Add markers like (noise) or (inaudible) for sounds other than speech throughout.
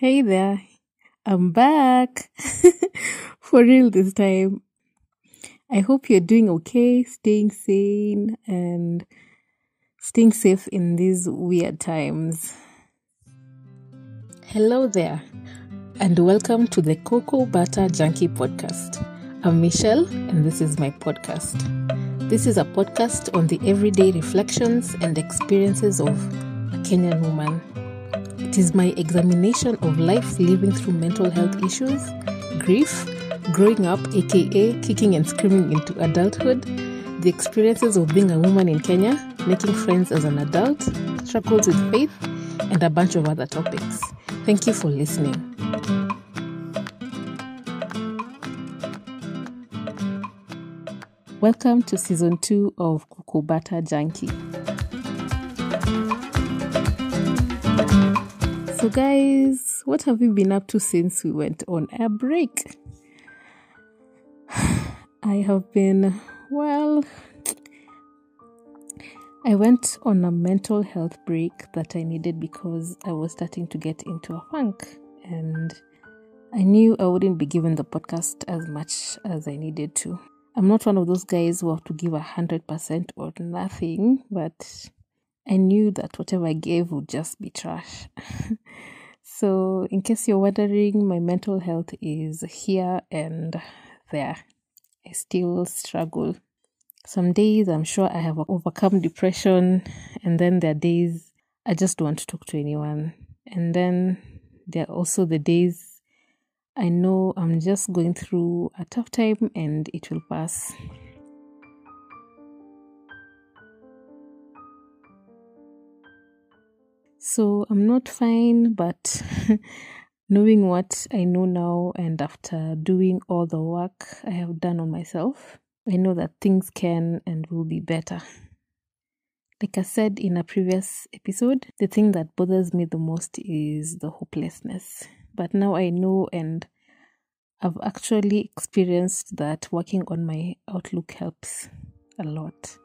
Hey there, I'm back. (laughs) For real this time. I hope you're doing okay, staying sane, and staying safe in these weird times. Hello there, and welcome to the Cocoa Butter Junkie podcast. I'm Michelle, and this is my podcast. This is a podcast on the everyday reflections and experiences of a Kenyan woman. It is my examination of life living through mental health issues, grief, growing up, aka kicking and screaming into adulthood, the experiences of being a woman in Kenya, making friends as an adult, struggles with faith, and a bunch of other topics. Thank you for listening. Welcome to season two of Cocoa Butter Junkie. So, guys, what have you been up to since we went on a break? (sighs) I have been, well, I went on a mental health break that I needed because I was starting to get into a funk and I knew I wouldn't be given the podcast as much as I needed to. I'm not one of those guys who have to give a hundred percent or nothing, but I knew that whatever I gave would just be trash. (laughs) so, in case you're wondering, my mental health is here and there. I still struggle. Some days I'm sure I have overcome depression, and then there are days I just don't want to talk to anyone. And then there are also the days I know I'm just going through a tough time and it will pass. So I'm not fine, but (laughs) knowing what I know now and after doing all the work I have done on myself, I know that things can and will be better. Like I said in a previous episode, the thing that bothers me the most is the hopelessness but now I know and I've actually experienced that working on my outlook helps a lot.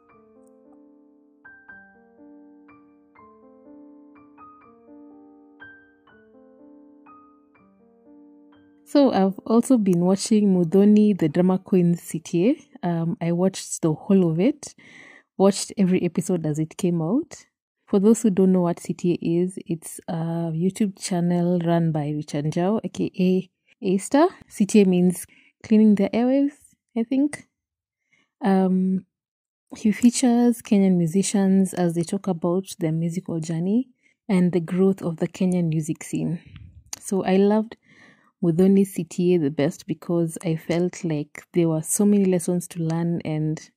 So I've also been watching Muthoni, the Drummer Queen CTA. Um, I watched the whole of it, watched every episode as it came out. For those who don't know what CTA is, it's a YouTube channel run by Richard Njau, aka A-Star. CTA means cleaning the airwaves, I think. Um, he features Kenyan musicians as they talk about their musical journey and the growth of the Kenyan music scene. So I loved Muthoni CTA the best because I felt like there were so many lessons to learn and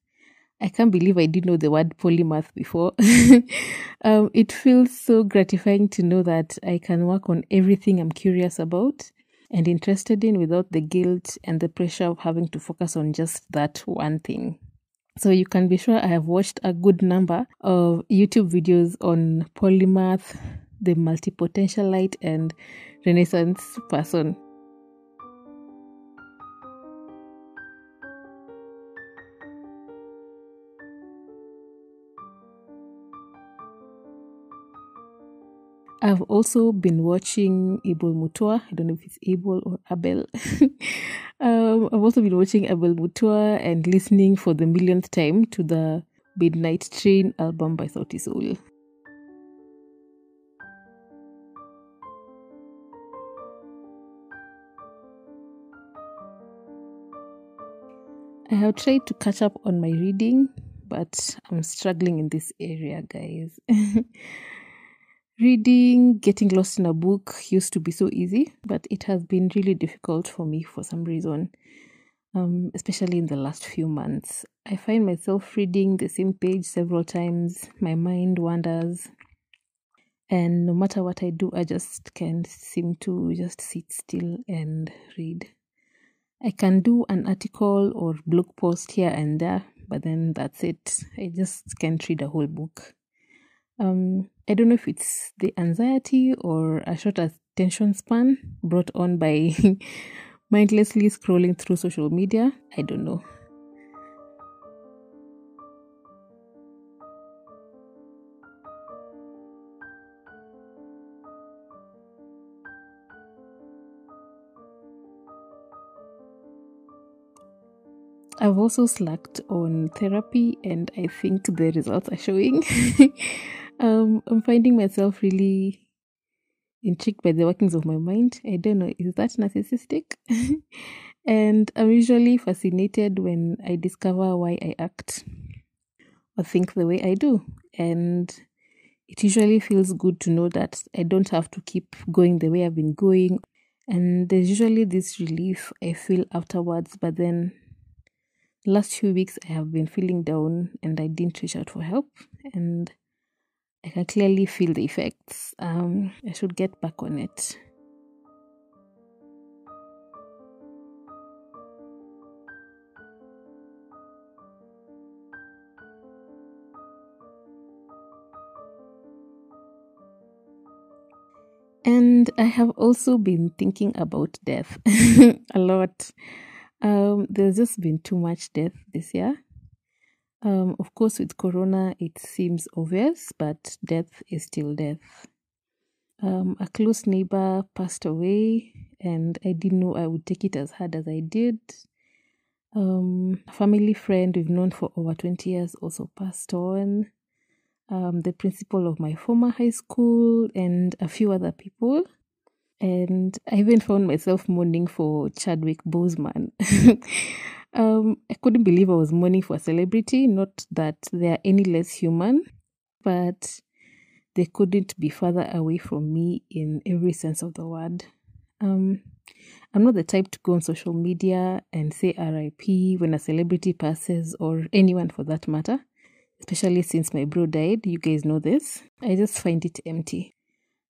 I can't believe I didn't know the word polymath before. (laughs) um, it feels so gratifying to know that I can work on everything I'm curious about and interested in without the guilt and the pressure of having to focus on just that one thing. So you can be sure I have watched a good number of YouTube videos on polymath, the multipotentialite, and renaissance person. I've also been watching Abel Mutua. I don't know if it's Abel or Abel. (laughs) um, I've also been watching Abel Mutua and listening for the millionth time to the Midnight Train album by Sauti Sol. I have tried to catch up on my reading, but I'm struggling in this area, guys. (laughs) Reading, getting lost in a book used to be so easy, but it has been really difficult for me for some reason, um, especially in the last few months. I find myself reading the same page several times, my mind wanders, and no matter what I do, I just can't seem to just sit still and read. I can do an article or blog post here and there, but then that's it. I just can't read a whole book. Um, I don't know if it's the anxiety or a short attention span brought on by (laughs) mindlessly scrolling through social media. I don't know. I've also slacked on therapy, and I think the results are showing. (laughs) um, I'm finding myself really intrigued by the workings of my mind. I don't know, is that narcissistic? (laughs) and I'm usually fascinated when I discover why I act or think the way I do. And it usually feels good to know that I don't have to keep going the way I've been going. And there's usually this relief I feel afterwards, but then last few weeks I have been feeling down and I didn't reach out for help. And I can clearly feel the effects. Um, I should get back on it. And I have also been thinking about death (laughs) a lot. Um, there's just been too much death this year. Um, of course, with Corona, it seems obvious, but death is still death. Um, a close neighbor passed away, and I didn't know I would take it as hard as I did. Um, a family friend we've known for over 20 years also passed on. Um, the principal of my former high school, and a few other people. And I even found myself mourning for Chadwick Boseman. (laughs) Um, I couldn't believe I was mourning for a celebrity. Not that they are any less human, but they couldn't be further away from me in every sense of the word. Um, I'm not the type to go on social media and say RIP when a celebrity passes, or anyone for that matter, especially since my bro died. You guys know this. I just find it empty.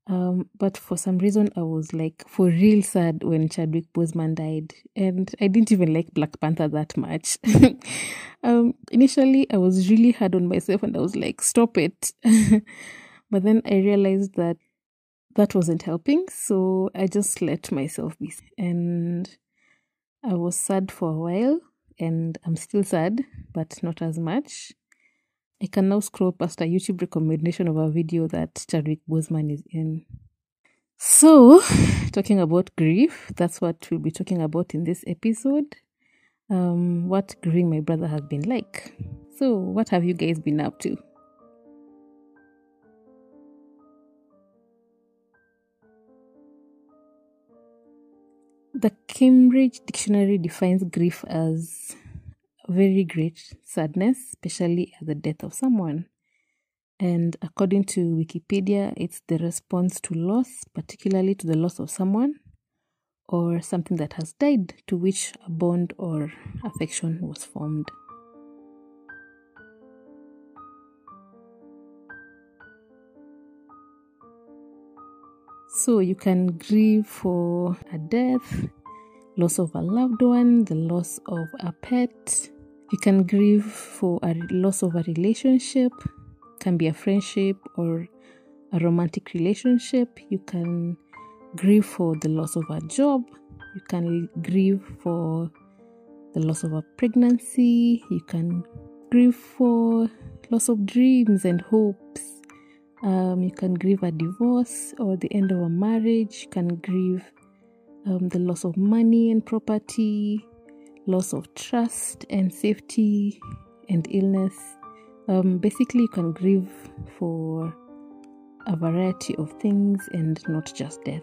Um, but for some reason, I was like for real sad when Chadwick Boseman died, and I didn't even like Black Panther that much. (laughs) um, initially, I was really hard on myself, and I was like, "Stop it!" (laughs) but then I realized that that wasn't helping, so I just let myself be, and I was sad for a while, and I'm still sad, but not as much. I can now scroll past a YouTube recommendation of a video that Chadwick Boseman is in. So, (sighs) talking about grief, that's what we'll be talking about in this episode. Um, what grieving my brother has been like. So, what have you guys been up to? The Cambridge Dictionary defines grief as very great sadness, especially at the death of someone. And according to Wikipedia, it's the response to loss, particularly to the loss of someone or something that has died, to which a bond or affection was formed. So you can grieve for a death, loss of a loved one, the loss of a pet, you can grieve for a loss of a relationship, can be a friendship or a romantic relationship. You can grieve for the loss of a job. You can grieve for the loss of a pregnancy. You can grieve for loss of dreams and hopes. Um, you can grieve a divorce or the end of a marriage. You can grieve um, the loss of money and property loss of trust and safety and illness. Um, basically, you can grieve for a variety of things and not just death.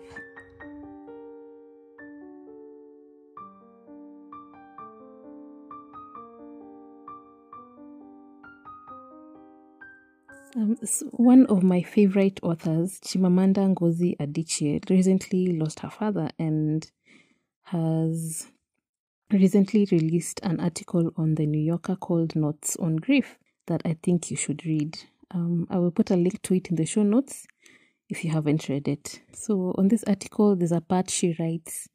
Um, so one of my favorite authors, Chimamanda Ngozi Adichie, recently lost her father and has recently released an article on the New Yorker called Notes on Grief that I think you should read. Um, I will put a link to it in the show notes if you haven't read it. So, on this article, there's a part she writes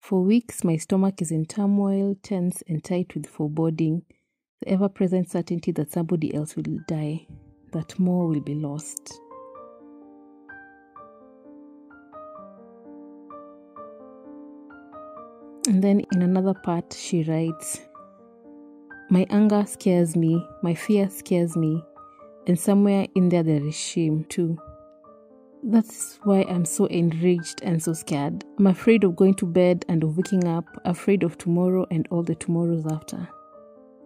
For weeks, my stomach is in turmoil, tense, and tight with foreboding, the ever present certainty that somebody else will die, that more will be lost. And then in another part, she writes, My anger scares me, my fear scares me, and somewhere in there there is shame too. That's why I'm so enraged and so scared. I'm afraid of going to bed and of waking up, afraid of tomorrow and all the tomorrows after.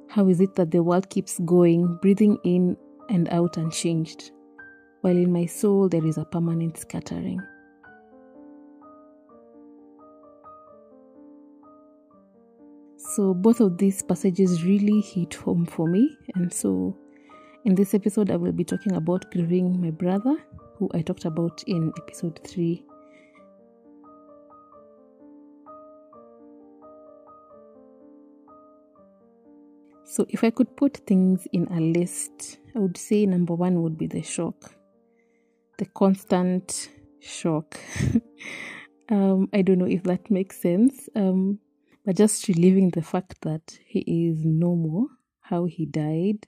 How is it that the world keeps going, breathing in and out unchanged, while in my soul there is a permanent scattering? So, both of these passages really hit home for me, and so in this episode, I will be talking about grieving my brother, who I talked about in episode 3. So, if I could put things in a list, I would say number one would be the shock, the constant shock. (laughs) um, I don't know if that makes sense, um, but just reliving the fact that he is no more, how he died,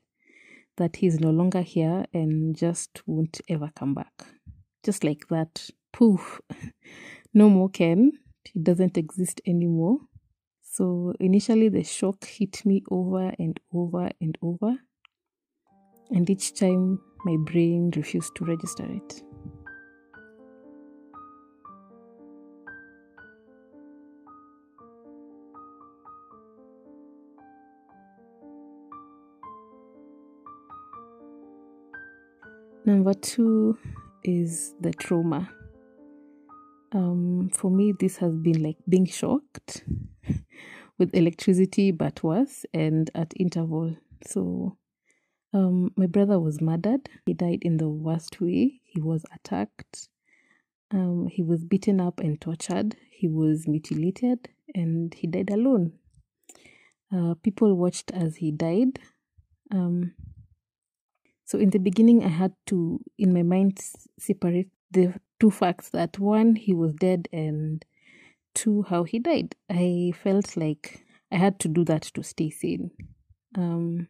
that he's no longer here and just won't ever come back. Just like that, poof, (laughs) no more Ken. He doesn't exist anymore. So initially, the shock hit me over and over and over. And each time, my brain refused to register it. Number two is the trauma. Um, for me, this has been like being shocked (laughs) with electricity, but worse and at interval. So, um, my brother was murdered. He died in the worst way. He was attacked. Um, he was beaten up and tortured. He was mutilated, and he died alone. Uh, people watched as he died. Um, so in the beginning, I had to, in my mind, separate the two facts that one, he was dead, and two, how he died. I felt like I had to do that to stay sane. Um,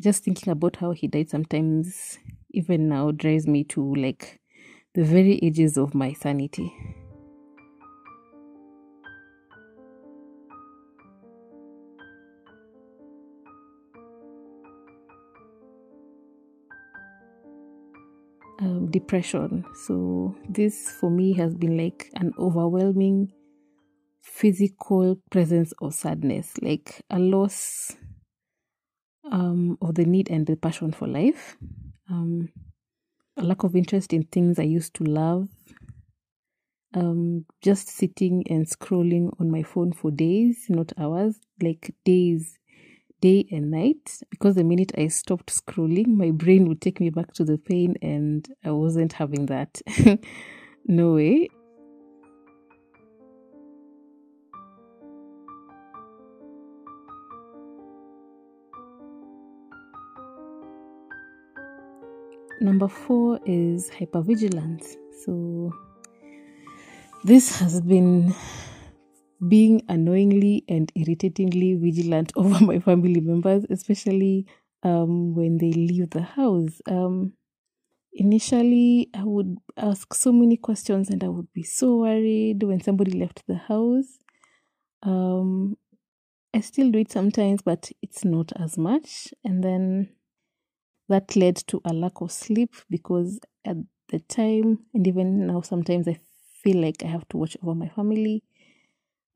just thinking about how he died sometimes, even now, drives me to like the very edges of my sanity. Depression. So, this for me has been like an overwhelming physical presence of sadness, like a loss um, of the need and the passion for life, um, a lack of interest in things I used to love, um, just sitting and scrolling on my phone for days, not hours, like days day and night because the minute I stopped scrolling, my brain would take me back to the pain, and I wasn't having that. (laughs) no way. Number four is hypervigilance. So, this has been being annoyingly and irritatingly vigilant (laughs) over my family members, especially um, when they leave the house. Um, initially, I would ask so many questions and I would be so worried when somebody left the house. Um, I still do it sometimes, but it's not as much. And then that led to a lack of sleep because at the time, and even now, sometimes I feel like I have to watch over my family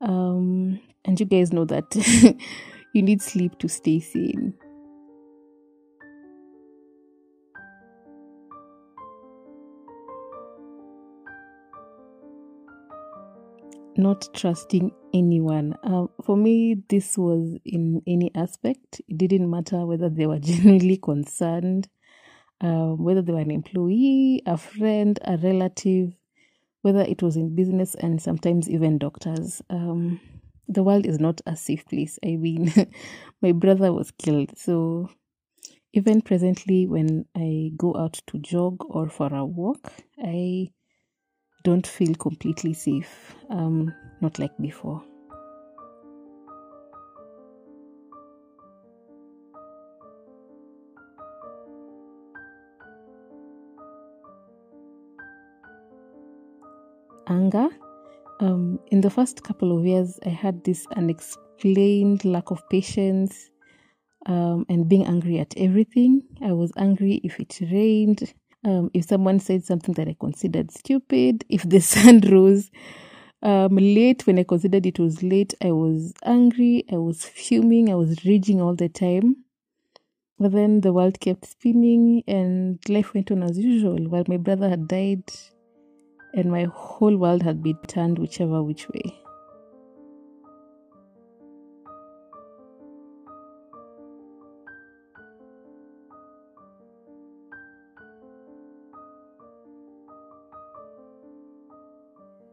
um, and you guys know that (laughs) you need sleep to stay sane. Not trusting anyone. Um, for me, this was in any aspect. It didn't matter whether they were (laughs) genuinely concerned, uh, whether they were an employee, a friend, a relative whether it was in business and sometimes even doctors. Um, the world is not a safe place. I mean, (laughs) my brother was killed. So even presently, when I go out to jog or for a walk, I don't feel completely safe. Um, not like before. In the first couple of years, I had this unexplained lack of patience um, and being angry at everything. I was angry if it rained, um, if someone said something that I considered stupid, if the (laughs) sun rose. Um, late when I considered it was late, I was angry, I was fuming, I was raging all the time. But then the world kept spinning and life went on as usual while my brother had died and my whole world had been turned whichever which way.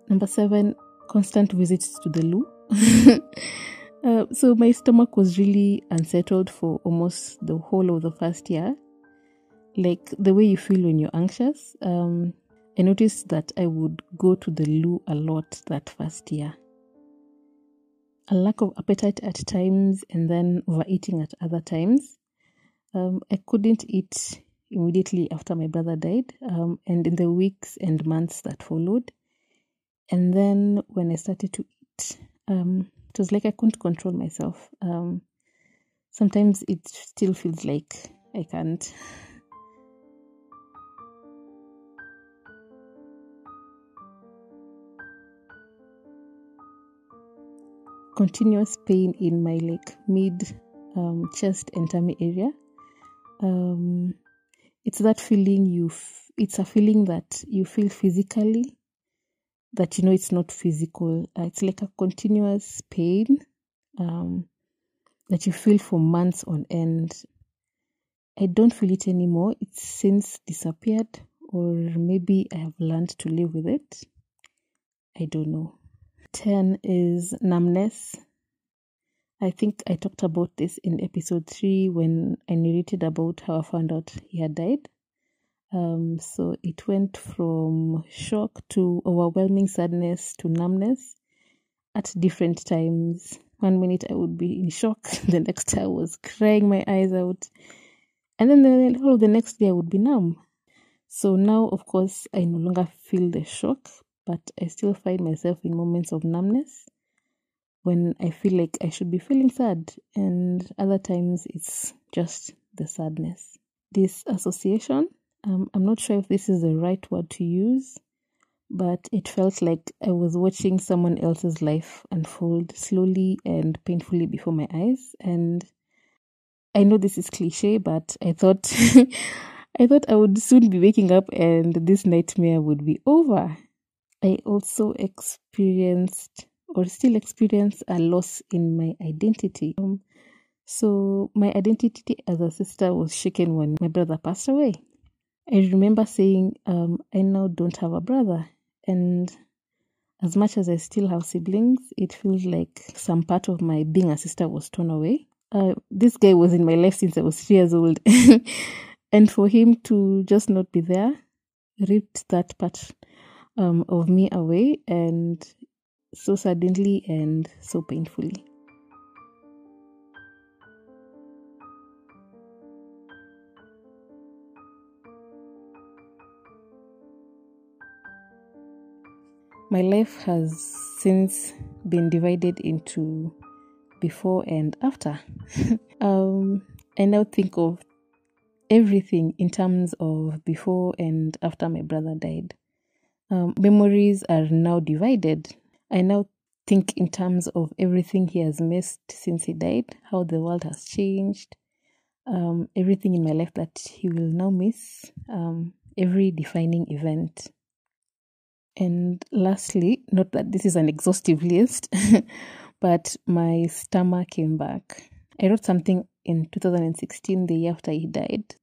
Number seven, constant visits to the loo. (laughs) uh, so my stomach was really unsettled for almost the whole of the first year. Like the way you feel when you're anxious. Um, I noticed that I would go to the loo a lot that first year. A lack of appetite at times and then overeating at other times. Um, I couldn't eat immediately after my brother died, um, and in the weeks and months that followed. And then when I started to eat, um, it was like I couldn't control myself. Um, sometimes it still feels like I can't. (laughs) Continuous pain in my like mid um, chest and tummy area. Um, it's that feeling you. F- it's a feeling that you feel physically that you know it's not physical. Uh, it's like a continuous pain um, that you feel for months on end. I don't feel it anymore. It's since disappeared, or maybe I have learned to live with it. I don't know. 10 is numbness. I think I talked about this in episode 3 when I narrated about how I found out he had died. Um, so it went from shock to overwhelming sadness to numbness at different times. One minute I would be in shock, (laughs) the next I was crying my eyes out, and then the whole of the next day I would be numb. So now, of course, I no longer feel the shock, but I still find myself in moments of numbness when I feel like I should be feeling sad, and other times it's just the sadness. Dissociation um, I'm not sure if this is the right word to use, but it felt like I was watching someone else's life unfold slowly and painfully before my eyes. And I know this is cliche, but I thought (laughs) I thought I would soon be waking up and this nightmare would be over. I also experienced or still experience a loss in my identity. Um, so my identity as a sister was shaken when my brother passed away. I remember saying, um, I now don't have a brother. And as much as I still have siblings, it feels like some part of my being a sister was torn away. Uh, this guy was in my life since I was three years old. (laughs) and for him to just not be there ripped that part um, of me away and so suddenly and so painfully. My life has since been divided into before and after. (laughs) um, I now think of everything in terms of before and after my brother died. Um, memories are now divided. I now think in terms of everything he has missed since he died, how the world has changed, um, everything in my life that he will now miss, um, every defining event. And lastly, not that this is an exhaustive list, (laughs) but my stammer came back. I wrote something in 2016, the year after he died.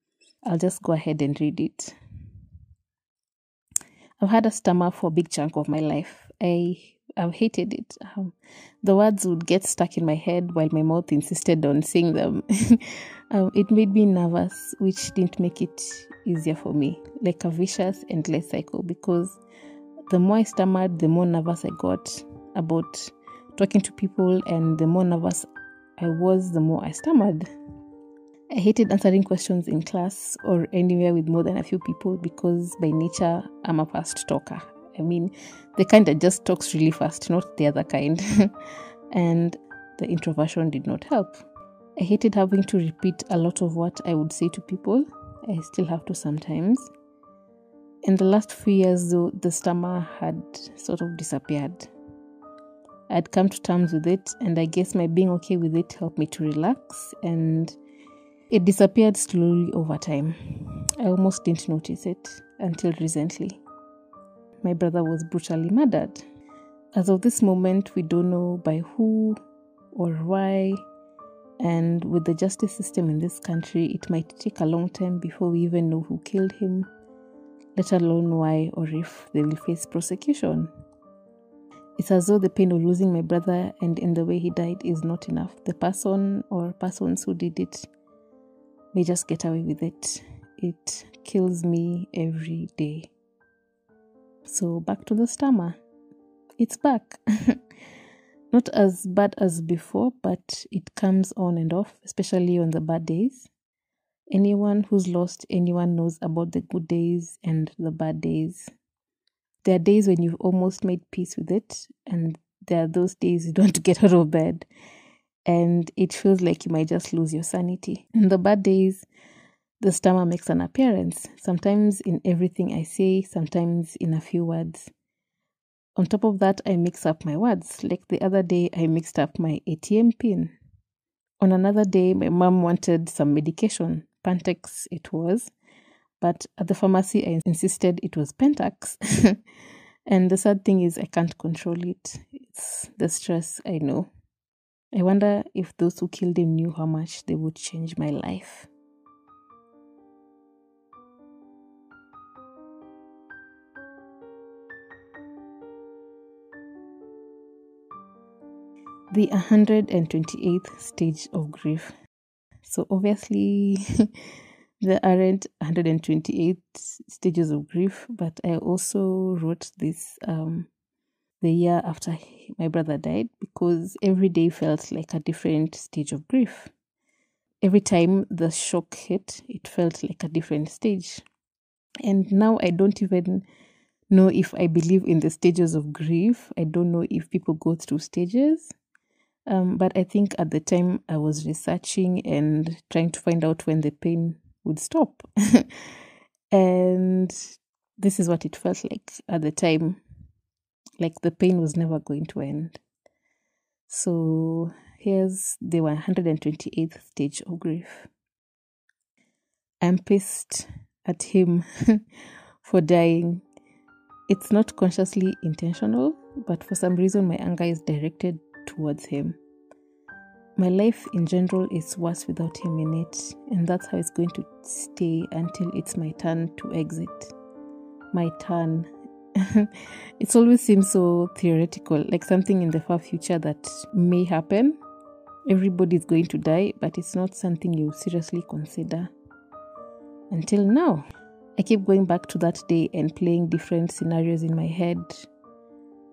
I'll just go ahead and read it. I've had a stammer for a big chunk of my life. I I've hated it. Um, the words would get stuck in my head while my mouth insisted on saying them. (laughs) um, it made me nervous, which didn't make it easier for me, like a vicious, endless cycle. Because the more I stammered, the more nervous I got about talking to people, and the more nervous I was, the more I stammered. I hated answering questions in class or anywhere with more than a few people because by nature I'm a fast talker. I mean, the kind that just talks really fast, not the other kind. (laughs) and the introversion did not help. I hated having to repeat a lot of what I would say to people. I still have to sometimes. In the last few years, though, the stammer had sort of disappeared. I'd come to terms with it, and I guess my being okay with it helped me to relax, and it disappeared slowly over time. I almost didn't notice it until recently. My brother was brutally murdered. As of this moment, we don't know by who or why, and with the justice system in this country, it might take a long time before we even know who killed him, let alone why or if they will face prosecution. It's as though the pain of losing my brother and in the way he died is not enough. The person or persons who did it may just get away with it. It kills me every day. So back to the stammer. It's back. (laughs) not as bad as before, but it comes on and off, especially on the bad days. Anyone who's lost anyone knows about the good days and the bad days. There are days when you've almost made peace with it, and there are those days you don't (laughs) get out of bed and it feels like you might just lose your sanity. (laughs) In the bad days, the stammer makes an appearance, sometimes in everything I say, sometimes in a few words. On top of that, I mix up my words. Like the other day, I mixed up my ATM pin. On another day, my mom wanted some medication. Pantex it was. But at the pharmacy, I insisted it was Pentax. (laughs) and the sad thing is, I can't control it. It's the stress, I know. I wonder if those who killed him knew how much they would change my life. The 128th stage of grief. So, obviously, (laughs) there aren't 128 stages of grief, but I also wrote this um, the year after my brother died because every day felt like a different stage of grief. Every time the shock hit, it felt like a different stage. And now I don't even know if I believe in the stages of grief. I don't know if people go through stages. Um, but I think at the time I was researching and trying to find out when the pain would stop. (laughs) and this is what it felt like at the time like the pain was never going to end. So here's the 128th stage of grief. I'm pissed at him (laughs) for dying. It's not consciously intentional, but for some reason, my anger is directed towards him. My life in general is worse without him in it, and that's how it's going to stay until it's my turn to exit. My turn (laughs) it always seems so theoretical, like something in the far future that may happen. Everybody's going to die, but it's not something you seriously consider. Until now, I keep going back to that day and playing different scenarios in my head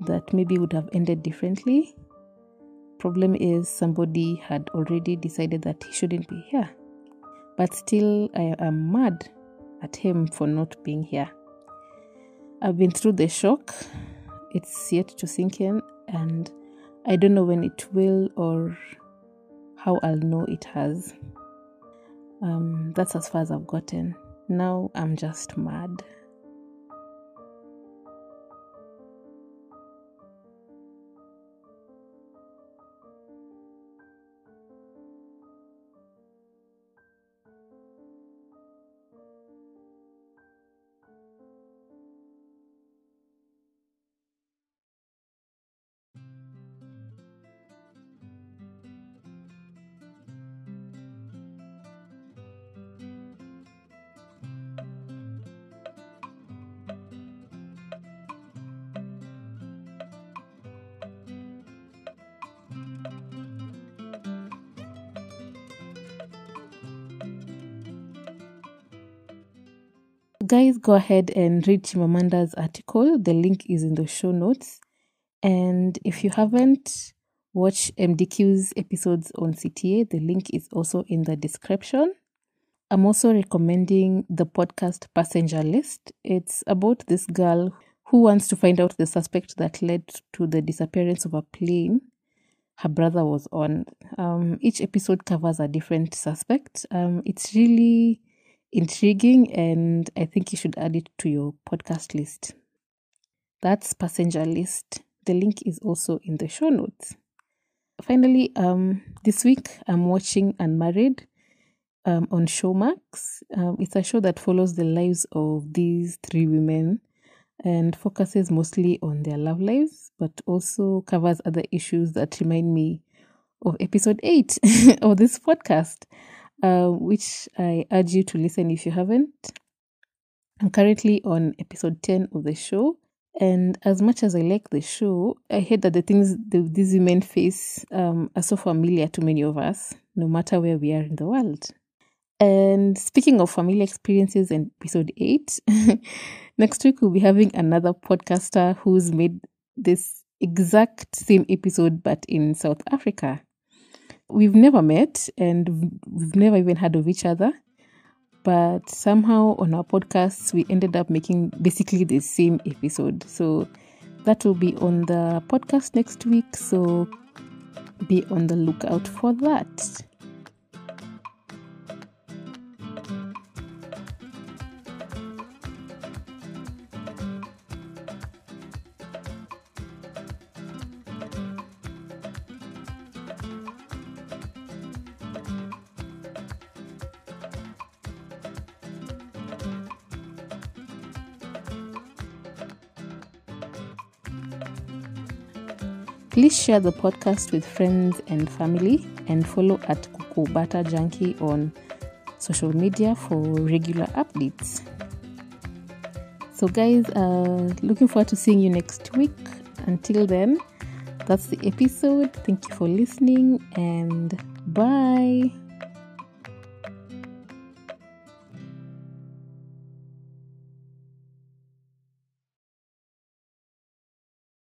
that maybe would have ended differently. Problem is, somebody had already decided that he shouldn't be here. But still, I am mad at him for not being here. I've been through the shock. It's yet to sink in, and I don't know when it will or how I'll know it has. Um, that's as far as I've gotten. Now I'm just mad. Go ahead and read Chimamanda's article. The link is in the show notes. And if you haven't watched MDQ's episodes on CTA, the link is also in the description. I'm also recommending the podcast Passenger List. It's about this girl who wants to find out the suspect that led to the disappearance of a plane her brother was on. Um, each episode covers a different suspect. Um, it's really intriguing and I think you should add it to your podcast list. That's Passenger List The link is also in the show notes. Finally, um, this week I'm watching Unmarried um, on Showmax. Um, it's a show that follows the lives of these three women and focuses mostly on their love lives, but also covers other issues that remind me of episode 8 (laughs) of this podcast, uh, which I urge you to listen if you haven't. I'm currently on episode 10 of the show. And as much as I like the show, I hate that the things the, these women face um, are so familiar to many of us, no matter where we are in the world. And speaking of familiar experiences in episode 8, (laughs) next week we'll be having another podcaster who's made this exact same episode but in South Africa. We've never met and we've never even heard of each other but somehow on our podcasts we ended up making basically the same episode. So that will be on the podcast next week. So be on the lookout for that Please share the podcast with friends and family and follow at Cocoa Butter Junkie on social media for regular updates. So, guys, uh, looking forward to seeing you next week. Until then, that's the episode. Thank you for listening and bye.